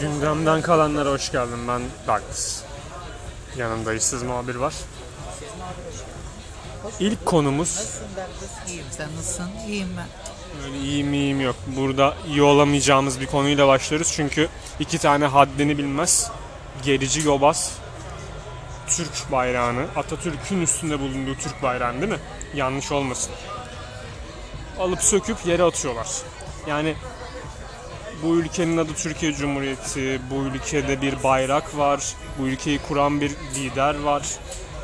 Gündemden kalanlara hoş geldin. Ben Douglas. Yanımda işsiz muhabir var. İlk konumuz Nasılsın Douglas? İyiyim. Sen nasılsın? İyiyim ben. öyle iyi mi iyi mi yok. Burada iyi olamayacağımız bir konuyla başlıyoruz. Çünkü iki tane haddini bilmez. Gerici yobaz Türk bayrağını, Atatürk'ün üstünde bulunduğu Türk bayrağını değil mi? Yanlış olmasın. Alıp söküp yere atıyorlar. Yani bu ülkenin adı Türkiye Cumhuriyeti, bu ülkede bir bayrak var, bu ülkeyi kuran bir lider var.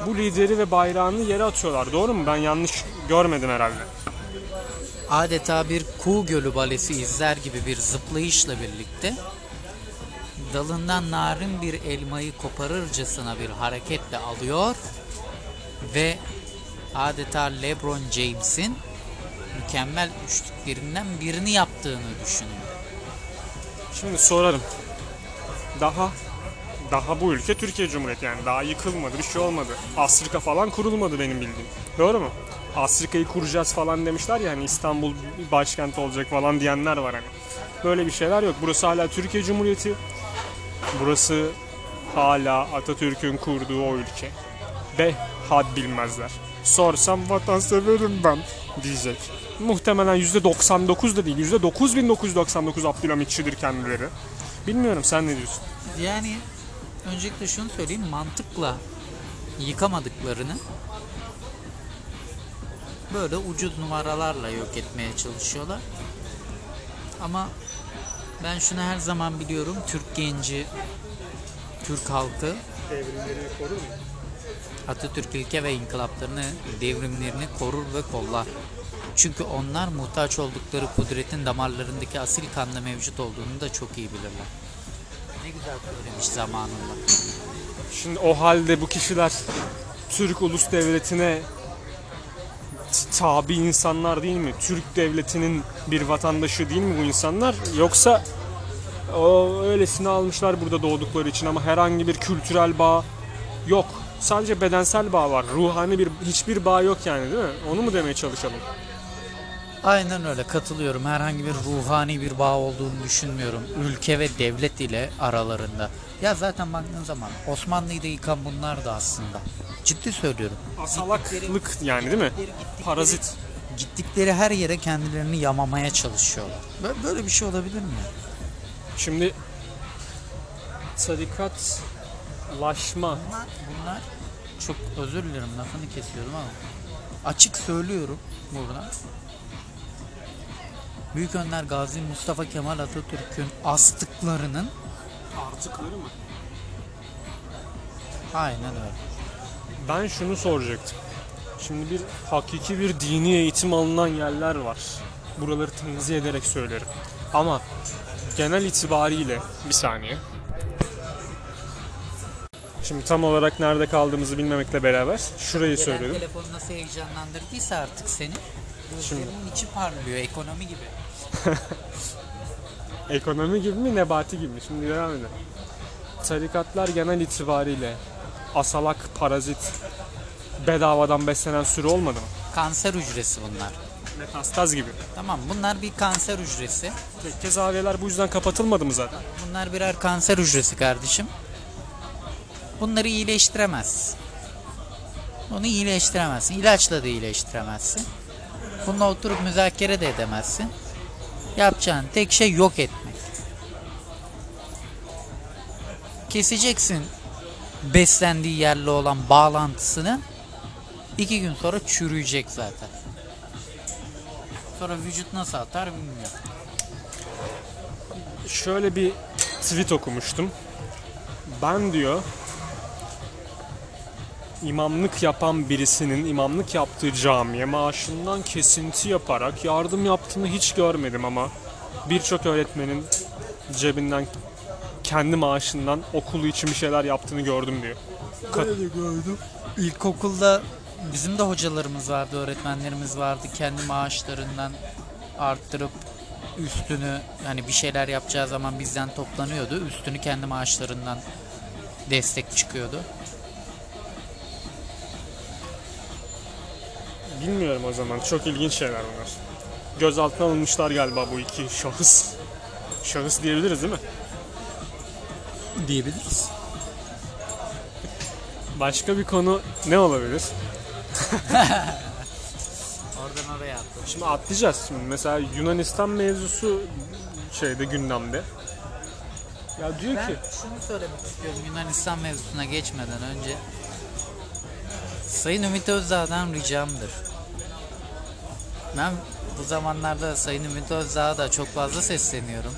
Bu lideri ve bayrağını yere atıyorlar. Doğru mu? Ben yanlış görmedim herhalde. Adeta bir kuğu gölü balesi izler gibi bir zıplayışla birlikte dalından narin bir elmayı koparırcasına bir hareketle alıyor ve adeta LeBron James'in mükemmel üçlüklerinden birini yaptığını düşünüyor. Şimdi sorarım. Daha daha bu ülke Türkiye Cumhuriyeti yani daha yıkılmadı bir şey olmadı. Afrika falan kurulmadı benim bildiğim. Doğru mu? Afrika'yı kuracağız falan demişler ya hani İstanbul başkent olacak falan diyenler var hani. Böyle bir şeyler yok. Burası hala Türkiye Cumhuriyeti. Burası hala Atatürk'ün kurduğu o ülke. Ve had bilmezler. Sorsam vatanseverim ben diyecek. Muhtemelen %99 da değil. %9999 Abdülhamitçidir kendileri. Bilmiyorum sen ne diyorsun? Yani öncelikle şunu söyleyeyim mantıkla yıkamadıklarını böyle ucuz numaralarla yok etmeye çalışıyorlar. Ama ben şunu her zaman biliyorum. Türk genci, Türk halkı Devrimleri korur mu? Atatürk ilke ve inkılaplarını, devrimlerini korur ve kollar. Çünkü onlar muhtaç oldukları kudretin damarlarındaki asil kanda mevcut olduğunu da çok iyi bilirler. Ne güzel söylemiş zamanında. Şimdi o halde bu kişiler Türk ulus devletine tabi insanlar değil mi? Türk devletinin bir vatandaşı değil mi bu insanlar? Yoksa o öylesine almışlar burada doğdukları için ama herhangi bir kültürel bağ yok. Sadece bedensel bağ var. Ruhani bir hiçbir bağ yok yani değil mi? Onu mu demeye çalışalım? Aynen öyle katılıyorum. Herhangi bir ruhani bir bağ olduğunu düşünmüyorum. Ülke ve devlet ile aralarında. Ya zaten baktığın zaman Osmanlı'yı da yıkan bunlar da aslında. Ciddi söylüyorum. Asalaklık yani değil mi? Parazit. Gittikleri her yere kendilerini yamamaya çalışıyorlar. Böyle, bir şey olabilir mi? Şimdi tarikatlaşma Bunlar, bunlar çok özür dilerim lafını kesiyorum ama açık söylüyorum burada. Büyük Önder Gazi Mustafa Kemal Atatürk'ün astıklarının artıkları mı? aynen öyle. Ben şunu soracaktım. Şimdi bir hakiki bir dini eğitim alınan yerler var. Buraları tenzih ederek söylerim. Ama genel itibariyle bir saniye. Şimdi tam olarak nerede kaldığımızı bilmemekle beraber şurayı Gelen söyledim. telefonu nasıl heyecanlandırdıysa artık seni. Şimdi- Gözlerinin içi parlıyor ekonomi gibi. Ekonomi gibi mi nebati gibi mi? Şimdi devam edelim. Tarikatlar genel itibariyle asalak, parazit, bedavadan beslenen sürü olmadı mı? Kanser hücresi bunlar. Metastaz gibi. Tamam bunlar bir kanser hücresi. Tekke zaviyeler bu yüzden kapatılmadı mı zaten? Bunlar birer kanser hücresi kardeşim. Bunları iyileştiremez. Bunu iyileştiremezsin. İlaçla da iyileştiremezsin. Bununla oturup müzakere de edemezsin. Yapacağın tek şey yok etmek. Keseceksin beslendiği yerle olan bağlantısını. iki gün sonra çürüyecek zaten. Sonra vücut nasıl atar bilmiyorum. şöyle bir tweet okumuştum. Ben diyor imamlık yapan birisinin imamlık yaptığı camiye maaşından kesinti yaparak yardım yaptığını hiç görmedim ama birçok öğretmenin cebinden kendi maaşından okulu için bir şeyler yaptığını gördüm diyor. Ka- gördüm. İlkokulda bizim de hocalarımız vardı, öğretmenlerimiz vardı. Kendi maaşlarından arttırıp üstünü yani bir şeyler yapacağı zaman bizden toplanıyordu. Üstünü kendi maaşlarından destek çıkıyordu. Bilmiyorum o zaman. Çok ilginç şeyler bunlar. Gözaltına alınmışlar galiba bu iki şahıs. Şahıs diyebiliriz değil mi? Diyebiliriz. Başka bir konu ne olabilir? Oradan oraya attım. Şimdi atlayacağız. Şimdi mesela Yunanistan mevzusu şeyde gündemde. Ya diyor Ben ki şunu söylemek istiyorum Yunanistan mevzusuna geçmeden önce. Sayın Ümit Özdağ'dan ricamdır. Ben bu zamanlarda Sayın Ümit Özdağ'a da çok fazla sesleniyorum.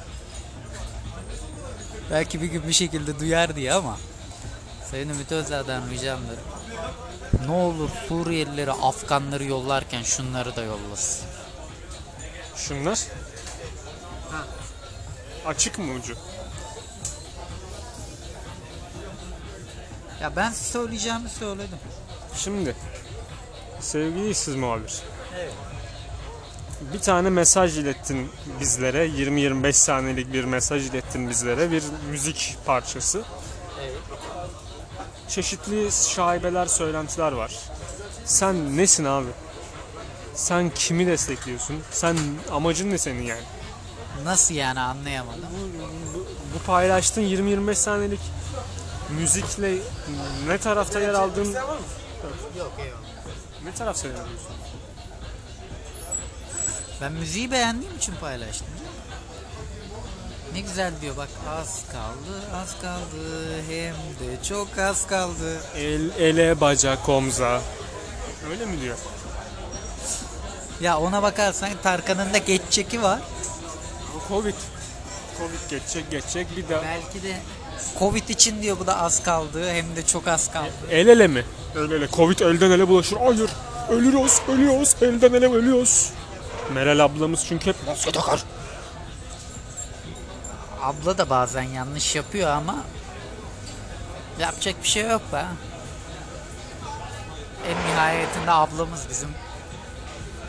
Belki bir gün bir şekilde duyar diye ama Sayın Ümit Özdağ'dan ricamdır. Ne olur Suriyelileri, Afganları yollarken şunları da yollasın. şunlar açık mı ucu? Ya ben söyleyeceğimi söyledim. Şimdi sevgili işsiz muhabir. Bir tane mesaj ilettin bizlere. 20-25 saniyelik bir mesaj ilettin bizlere. Bir müzik parçası. Çeşitli şaibeler, söylentiler var. Sen nesin abi? Sen kimi destekliyorsun? Sen amacın ne senin yani? Nasıl yani anlayamadım. Bu, bu paylaştığın 20-25 saniyelik müzikle ne tarafta yer aldığın Yok eyvallah. ne tarafta yer alıyorsun? Ben müziği beğendiğim için paylaştım. Ne güzel diyor bak az kaldı az kaldı hem de çok az kaldı. El, ele, bacak, omza. Öyle mi diyor? Ya ona bakarsan Tarkan'ın da geç çeki var. Covid. Covid geçecek geçecek bir daha. Belki de Covid için diyor bu da az kaldı hem de çok az kaldı. El ele mi? El ele. Covid elden ele bulaşır. Hayır. Ölüyoruz, ölüyoruz. Elden ele ölüyoruz. Meral ablamız çünkü hep maske takar. Abla da bazen yanlış yapıyor ama yapacak bir şey yok be. En nihayetinde ablamız bizim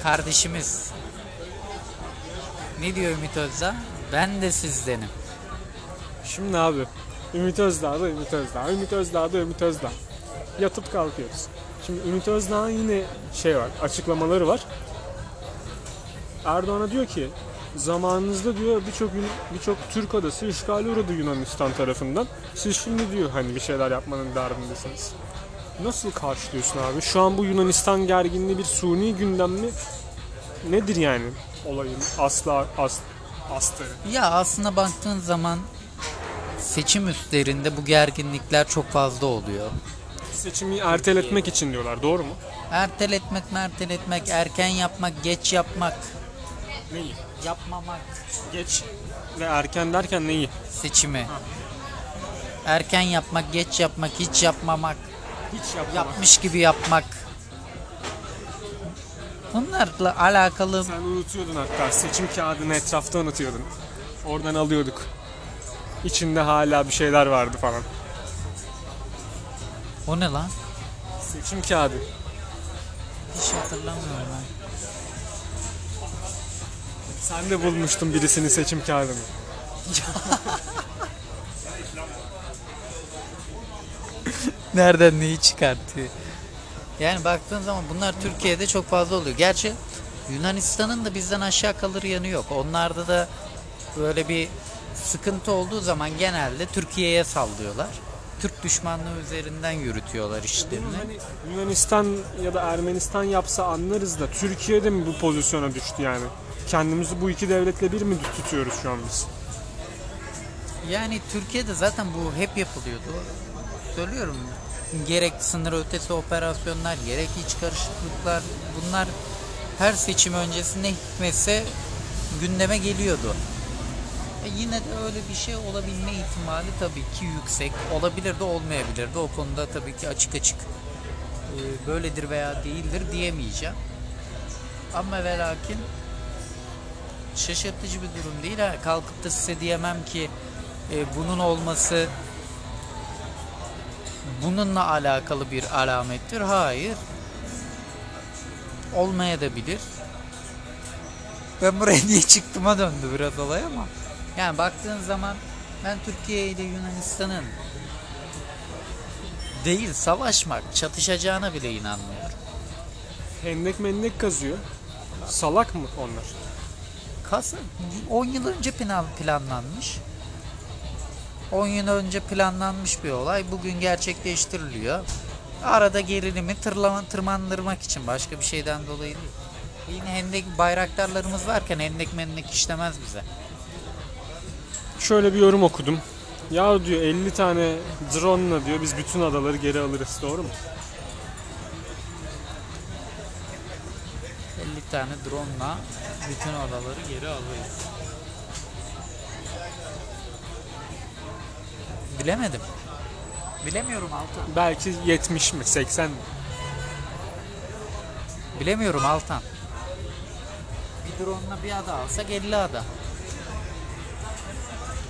kardeşimiz. Ne diyor Ümit Özdağ? Ben de sizdenim. Şimdi abi. Ümit Özdağ da Ümit Özdağ. Ümit Özdağ da Ümit Özdağ. Yatıp kalkıyoruz. Şimdi Ümit Özdağ'ın yine şey var, açıklamaları var. Erdoğan'a diyor ki zamanınızda diyor birçok birçok Türk adası işgale uğradı Yunanistan tarafından. Siz şimdi diyor hani bir şeyler yapmanın derdindesiniz. Nasıl karşılıyorsun abi? Şu an bu Yunanistan gerginliği bir suni gündem mi? Nedir yani olayın asla as, astarı? Ya aslında baktığın zaman seçim üstlerinde bu gerginlikler çok fazla oluyor. Seçimi erteletmek için diyorlar. Doğru mu? Erteletmek, merteletmek, erken yapmak, geç yapmak, Neyi? yapmamak Geç ve erken derken neyi? seçimi. Erken yapmak, geç yapmak, hiç yapmamak, Hiç yapmamak. yapmış gibi yapmak. Bunlarla alakalı Sen unutuyordun hatta. Seçim kağıdını etrafta unutuyordun. Oradan alıyorduk. İçinde hala bir şeyler vardı falan. o ne lan? Seçim kağıdı. Hiç hatırlamıyorum ben. Sen de bulmuştun birisinin seçim kağıdını. Nereden neyi çıkartıyor? Yani baktığın zaman bunlar Türkiye'de çok fazla oluyor. Gerçi Yunanistan'ın da bizden aşağı kalır yanı yok. Onlarda da böyle bir sıkıntı olduğu zaman genelde Türkiye'ye sallıyorlar. Türk düşmanlığı üzerinden yürütüyorlar işlerini. Hani Yunanistan ya da Ermenistan yapsa anlarız da Türkiye'de mi bu pozisyona düştü yani? Kendimizi bu iki devletle bir mi tutuyoruz şu an biz? Yani Türkiye'de zaten bu hep yapılıyordu. Söylüyorum gerek sınır ötesi operasyonlar gerek iç karışıklıklar bunlar her seçim öncesinde hikmetse gündeme geliyordu. E yine de öyle bir şey olabilme ihtimali tabii ki yüksek. Olabilir de olmayabilir de o konuda tabii ki açık açık e, böyledir veya değildir diyemeyeceğim. Ama ve lakin şaşırtıcı bir durum değil. Ha, kalkıp da size diyemem ki e, bunun olması bununla alakalı bir alamettir. Hayır. Olmaya da bilir. Ben buraya niye çıktığıma döndü biraz olay ama. Yani baktığın zaman ben Türkiye ile Yunanistan'ın değil savaşmak, çatışacağına bile inanmıyorum. Hendek mendek kazıyor. Salak mı onlar? Kas 10 yıl önce plan, planlanmış. 10 yıl önce planlanmış bir olay bugün gerçekleştiriliyor. Arada gerilimi tırlama, tırmandırmak için başka bir şeyden dolayı değil. Yine hendek bayraktarlarımız varken hendek mendek işlemez bize. Şöyle bir yorum okudum. Ya diyor 50 tane drone'la diyor biz bütün adaları geri alırız. Doğru mu? Tane drone'la bütün adaları geri alırız. Bilemedim. Bilemiyorum Altan. Belki 70 mi 80 mi? Bilemiyorum Altan. Bir drone'la bir ada alsak 50 ada.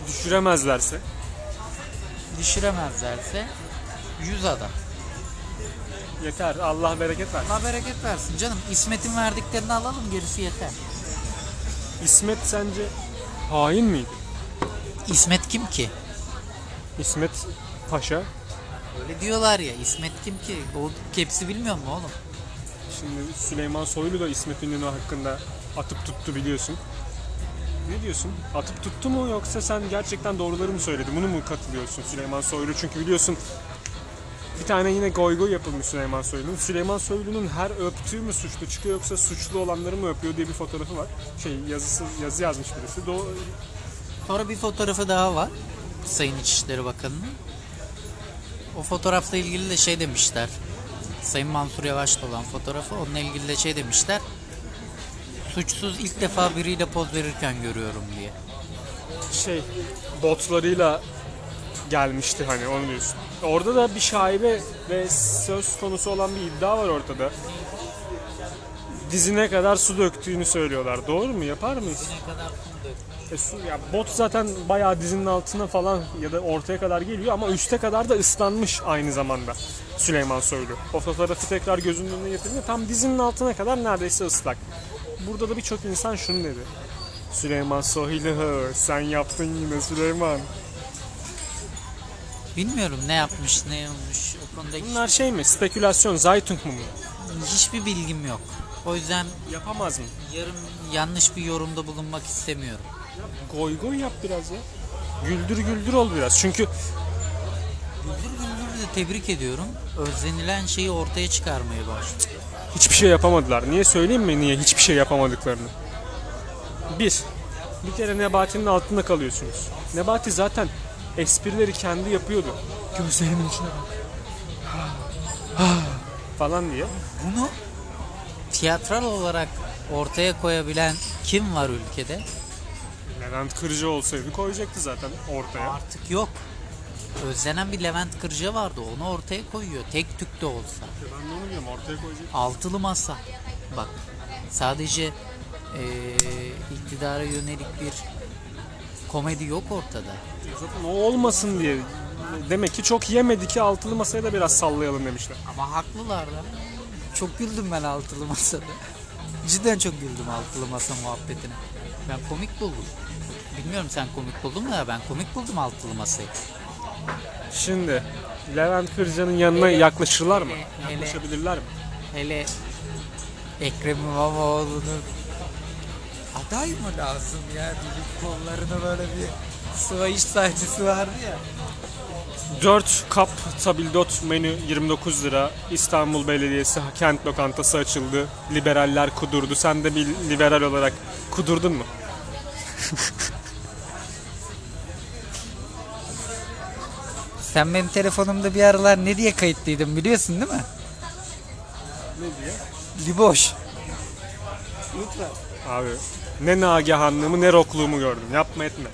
Düşüremezlerse. Düşüremezlerse 100 ada. Yeter. Allah bereket versin. Allah bereket versin canım. İsmet'in verdiklerini alalım gerisi yeter. İsmet sence hain miydi? İsmet kim ki? İsmet Paşa. Öyle diyorlar ya. İsmet kim ki? O kepsi bilmiyor mu oğlum? Şimdi Süleyman Soylu da İsmet İnönü hakkında atıp tuttu biliyorsun. Ne diyorsun? Atıp tuttu mu yoksa sen gerçekten doğruları mı söyledin? Bunu mu katılıyorsun Süleyman Soylu? Çünkü biliyorsun bir tane yine goy goy yapılmış Süleyman Soylu'nun. Süleyman Soylu'nun her öptüğü mü suçlu çıkıyor yoksa suçlu olanları mı öpüyor diye bir fotoğrafı var. Şey yazısı yazı yazmış birisi. Do- Sonra bir fotoğrafı daha var. Sayın İçişleri Bakanı'nın. O fotoğrafla ilgili de şey demişler. Sayın Mansur Yavaş'ta olan fotoğrafı. Onunla ilgili de şey demişler. Suçsuz ilk defa biriyle poz verirken görüyorum diye. şey botlarıyla gelmişti hani onu diyorsun. Orada da bir şaibe ve söz konusu olan bir iddia var ortada. Dizine kadar su döktüğünü söylüyorlar. Doğru mu? Yapar mıyız? Ne kadar E su, ya bot zaten bayağı dizinin altına falan ya da ortaya kadar geliyor ama üste kadar da ıslanmış aynı zamanda Süleyman Soylu. O fotoğrafı tekrar gözünün önüne getirince tam dizinin altına kadar neredeyse ıslak. Burada da birçok insan şunu dedi. Süleyman Soylu sen yaptın yine Süleyman. Bilmiyorum ne yapmış ne olmuş o konuda hiç- Bunlar şey mi? Spekülasyon, Zaytung mu bu? hiçbir bilgim yok. O yüzden Yapamaz mı? yarım yanlış bir yorumda bulunmak istemiyorum. Goy goy yap biraz ya. Güldür güldür ol biraz. Çünkü Güldür Güldür'ü de tebrik ediyorum. Özlenilen şeyi ortaya çıkarmaya başladı. hiçbir şey yapamadılar. Niye söyleyeyim mi niye hiçbir şey yapamadıklarını? Bir, bir kere Nebati'nin altında kalıyorsunuz. Nebati zaten esprileri kendi yapıyordu. Gözlerimin içine bak. falan diye. Bunu tiyatral olarak ortaya koyabilen kim var ülkede? Levent Kırcı olsaydı koyacaktı zaten ortaya. Artık yok. Özlenen bir Levent Kırca vardı. Onu ortaya koyuyor. Tek tük de olsa. Ben de onu diyorum ortaya koyacak. Altılı masa. Bak sadece eee iktidara yönelik bir komedi yok ortada. Zaten o olmasın diye. Demek ki çok yemedi ki altılı masaya da biraz sallayalım demişler. Ama haklılar da. Çok güldüm ben altılı masada. Cidden çok güldüm altılı masa muhabbetine. Ben komik buldum. Bilmiyorum sen komik buldun mu ya ben komik buldum altılı masayı. Şimdi Levent Kırca'nın yanına Hele- yaklaşırlar mı? hele- Yaklaşabilirler mi? Hele Ekrem İmamoğlu'nun aday mı lazım ya? Dilip kollarına böyle bir sıvayış sahnesi vardı ya. 4 kap tabildot menü 29 lira. İstanbul Belediyesi kent lokantası açıldı. Liberaller kudurdu. Sen de bir liberal olarak kudurdun mu? Sen benim telefonumda bir aralar ne diye kayıtlıydın biliyorsun değil mi? Ne diye? Liboş. Abi ne nagihanlığımı ne rokluğumu gördüm. Yapma etme.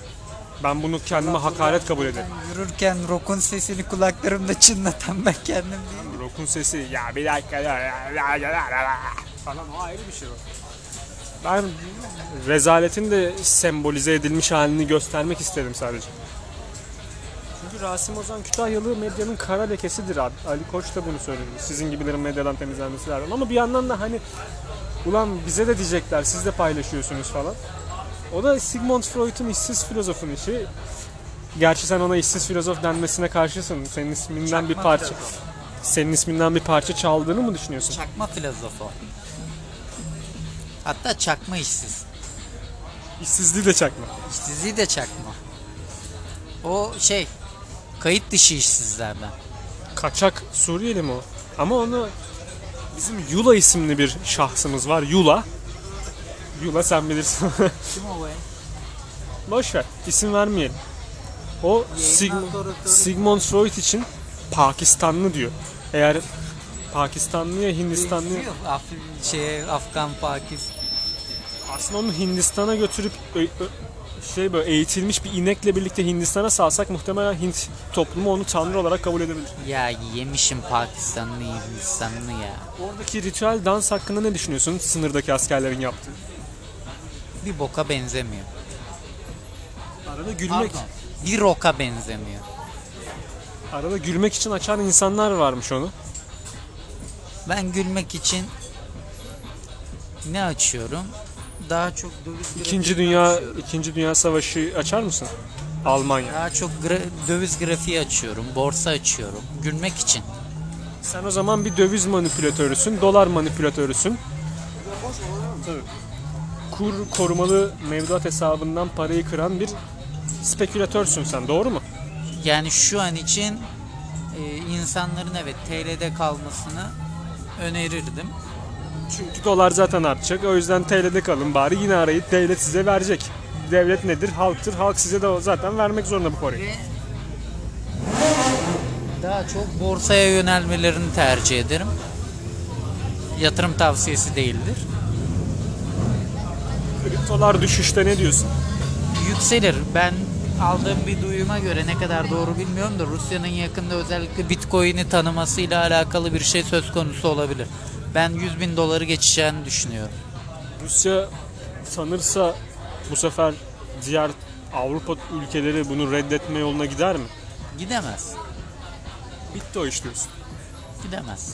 Ben bunu kendime hakaret kabul ederim. Yürürken rock'un sesini kulaklarımda çınlatan ben kendim değilim. Rock'un sesi ya bir dakika ya, ya, ya, ya, ya, ya, falan o ayrı bir şey o. Ben rezaletin de sembolize edilmiş halini göstermek istedim sadece. Çünkü Rasim Ozan Kütahyalı medyanın kara lekesidir abi. Ali Koç da bunu söyledi. Sizin gibilerin medyadan temizlenmesi lazım. Ama bir yandan da hani ulan bize de diyecekler siz de paylaşıyorsunuz falan. O da Sigmund Freud'un işsiz filozofun işi. Gerçi sen ona işsiz filozof denmesine karşısın. Senin isminden bir Çakma parça filozof. senin isminden bir parça çaldığını mı düşünüyorsun? Çakma filozofu. Hatta çakma işsiz. İşsizliği de çakma. İşsizliği de çakma. O şey kayıt dışı işsizlerden. Kaçak Suriyeli mi o? Ama onu bizim Yula isimli bir şahsımız var. Yula. Yula sen bilirsin. Kim o be? Boş ver. İsim vermeyelim. O Sigmund, Sigmund Freud için Pakistanlı diyor. Eğer Pakistanlıya Hindistanlıya Af şey Afgan Pakistan. aslında onu Hindistan'a götürüp şey böyle eğitilmiş bir inekle birlikte Hindistan'a salsak muhtemelen Hint toplumu onu tanrı olarak kabul edebilir. Ya yemişim Pakistanlı Hindistanlı ya. Oradaki ritüel dans hakkında ne düşünüyorsun sınırdaki askerlerin yaptığı? Bir boka benzemiyor. Arada gülmek, Pardon. Bir roka benzemiyor. arada gülmek için açan insanlar varmış onu. Ben gülmek için ne açıyorum? Daha çok döviz İkinci Dünya açıyorum. İkinci Dünya Savaşı açar mısın? Almanya. Daha çok döviz grafiği açıyorum, borsa açıyorum. Gülmek için. Sen o zaman bir döviz manipülatörüsün, dolar manipülatörüsün. Tabii. Kur korumalı mevduat hesabından parayı kıran bir spekülatörsün sen, doğru mu? Yani şu an için e, insanların evet TL'de kalmasını önerirdim. Çünkü dolar zaten artacak. O yüzden TL'de kalın bari yine arayıp devlet size verecek. Devlet nedir? Halktır. Halk size de zaten vermek zorunda bu parayı. Daha çok borsaya yönelmelerini tercih ederim. Yatırım tavsiyesi değildir. Kriptolar düşüşte ne diyorsun? Yükselir. Ben aldığım bir duyuma göre ne kadar doğru bilmiyorum da Rusya'nın yakında özellikle Bitcoin'i tanımasıyla alakalı bir şey söz konusu olabilir. Ben 100 bin doları geçeceğini düşünüyorum. Rusya sanırsa bu sefer diğer Avrupa ülkeleri bunu reddetme yoluna gider mi? Gidemez. Bitti o iş diyorsun. Gidemez.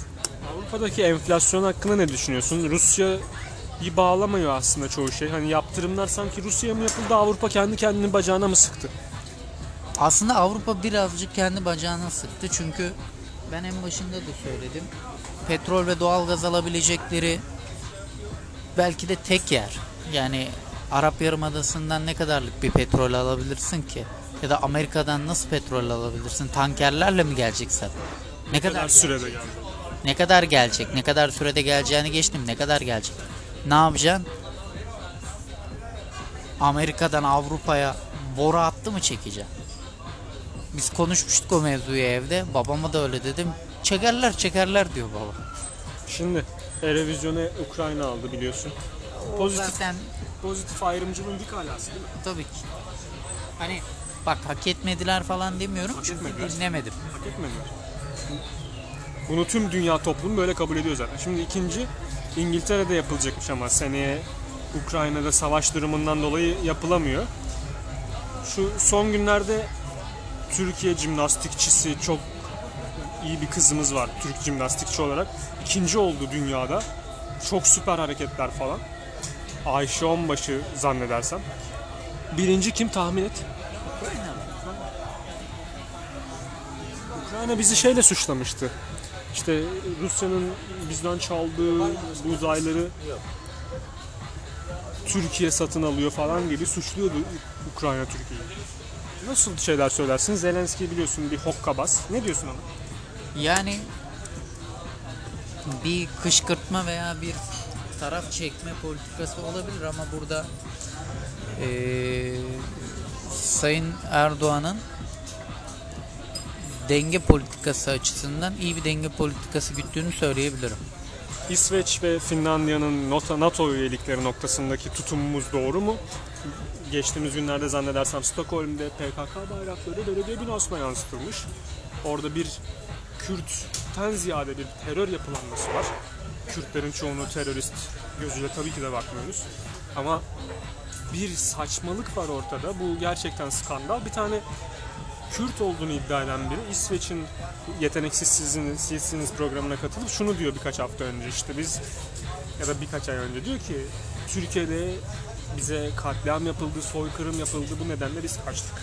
Avrupa'daki enflasyon hakkında ne düşünüyorsun? Rusya bir bağlamıyor aslında çoğu şey. Hani yaptırımlar sanki Rusya'ya mı yapıldı Avrupa kendi kendini bacağına mı sıktı? Aslında Avrupa birazcık kendi bacağına sıktı çünkü ben en başında da söyledim. Petrol ve doğalgaz alabilecekleri belki de tek yer. Yani Arap Yarımadası'ndan ne kadarlık bir petrol alabilirsin ki? Ya da Amerika'dan nasıl petrol alabilirsin? Tankerlerle mi geleceksin? Ne kadar kadar sürede geldi? ne kadar gelecek? Ne kadar sürede geleceğini geçtim. Ne kadar gelecek? Ne yapacaksın? Amerika'dan Avrupa'ya boru attı mı çekeceğim? Biz konuşmuştuk o mevzuyu evde. Babama da öyle dedim. Çekerler çekerler diyor baba. Şimdi Erevizyon'a Ukrayna aldı biliyorsun. Pozitif, Zaten pozitif ayrımcılığın dik alası değil mi? tabii ki. Hani bak hak etmediler falan demiyorum. Hak çünkü etmediler. dinlemedim. Hak etmediler. Bunu tüm dünya toplumu böyle kabul ediyor zaten. Şimdi ikinci İngiltere'de yapılacakmış ama seneye Ukrayna'da savaş durumundan dolayı yapılamıyor. Şu son günlerde Türkiye jimnastikçisi çok iyi bir kızımız var Türk jimnastikçi olarak. İkinci oldu dünyada. Çok süper hareketler falan. Ayşe Onbaşı zannedersem. Birinci kim tahmin et? Ukrayna bizi şeyle suçlamıştı. İşte Rusya'nın bizden çaldığı buğdayları Türkiye satın alıyor falan gibi suçluyordu Ukrayna Türkiye'yi. Nasıl şeyler söylersin? Zelenski biliyorsun bir hokkabaz. Ne diyorsun ona? Yani bir kışkırtma veya bir taraf çekme politikası olabilir ama burada eee, Sayın Erdoğan'ın denge politikası açısından iyi bir denge politikası güttüğünü söyleyebilirim. İsveç ve Finlandiya'nın NATO üyelikleri noktasındaki tutumumuz doğru mu? Geçtiğimiz günlerde zannedersem Stockholm'de PKK bayrakları belediye binasına yansıtılmış. Orada bir Kürt'ten ziyade bir terör yapılanması var. Kürtlerin çoğunu terörist gözüyle tabii ki de bakmıyoruz. Ama bir saçmalık var ortada. Bu gerçekten skandal. Bir tane Kürt olduğunu iddia eden biri İsveç'in yeteneksiz sizin sizsiniz programına katılıp şunu diyor birkaç hafta önce işte biz ya da birkaç ay önce diyor ki Türkiye'de bize katliam yapıldı, soykırım yapıldı bu nedenle biz kaçtık.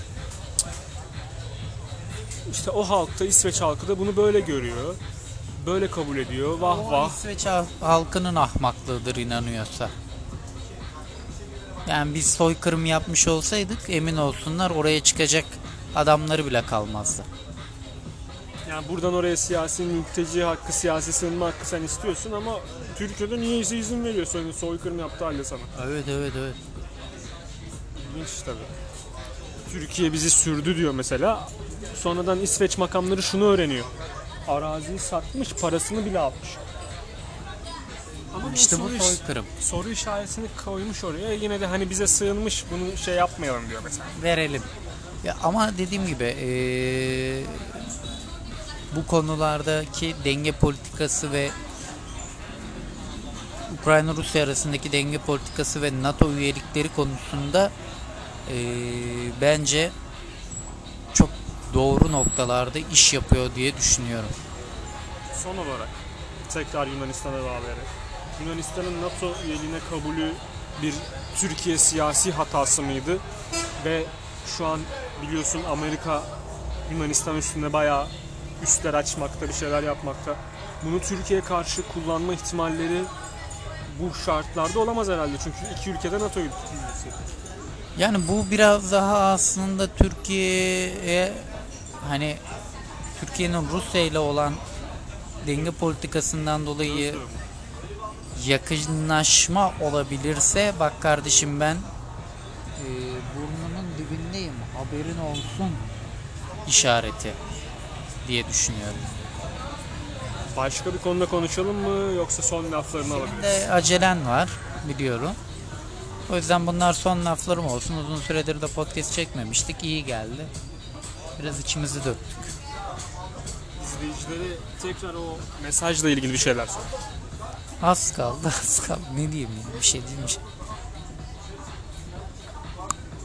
İşte o halk da İsveç halkı da bunu böyle görüyor. Böyle kabul ediyor. Vah O vah. İsveç hal- halkının ahmaklığıdır inanıyorsa. Yani biz soykırım yapmış olsaydık emin olsunlar oraya çıkacak adamları bile kalmazdı. Yani buradan oraya siyasi mülteci hakkı, siyasi sığınma hakkı sen istiyorsun ama Türkiye'de niyeyse izin veriyor senin soykırım yaptığı halde sana. Evet evet evet. İlginç tabii. Türkiye bizi sürdü diyor mesela. Sonradan İsveç makamları şunu öğreniyor. Araziyi satmış, parasını bile almış. Ama İşte bu soykırım. soru işaretini koymuş oraya. Yine de hani bize sığınmış bunu şey yapmayalım diyor mesela. Verelim. Ya ama dediğim gibi eee, bu konulardaki denge politikası ve Ukrayna-Rusya arasındaki denge politikası ve NATO üyelikleri konusunda eee, bence doğru noktalarda iş yapıyor diye düşünüyorum. Son olarak tekrar Yunanistan'a bağlayarak. Yunanistan'ın NATO üyeliğine kabulü bir Türkiye siyasi hatası mıydı? Ve şu an biliyorsun Amerika Yunanistan üstünde bayağı üstler açmakta, bir şeyler yapmakta. Bunu Türkiye'ye karşı kullanma ihtimalleri bu şartlarda olamaz herhalde. Çünkü iki ülkede NATO üyesi. Yani bu biraz daha aslında Türkiye'ye hani Türkiye'nin Rusya ile olan denge politikasından dolayı yakınlaşma olabilirse bak kardeşim ben e, burnunun dibindeyim haberin olsun işareti diye düşünüyorum. Başka bir konuda konuşalım mı yoksa son laflarını alabiliriz? Senin de acelen var biliyorum. O yüzden bunlar son laflarım olsun. Uzun süredir de podcast çekmemiştik. İyi geldi. Biraz içimizi döktük. İzleyicilere tekrar o mesajla ilgili bir şeyler sor. Az kaldı, az kaldı. Ne diyeyim ya? Bir şey değil mi?